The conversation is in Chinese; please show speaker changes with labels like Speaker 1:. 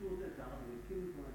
Speaker 1: 就在家里面听出来。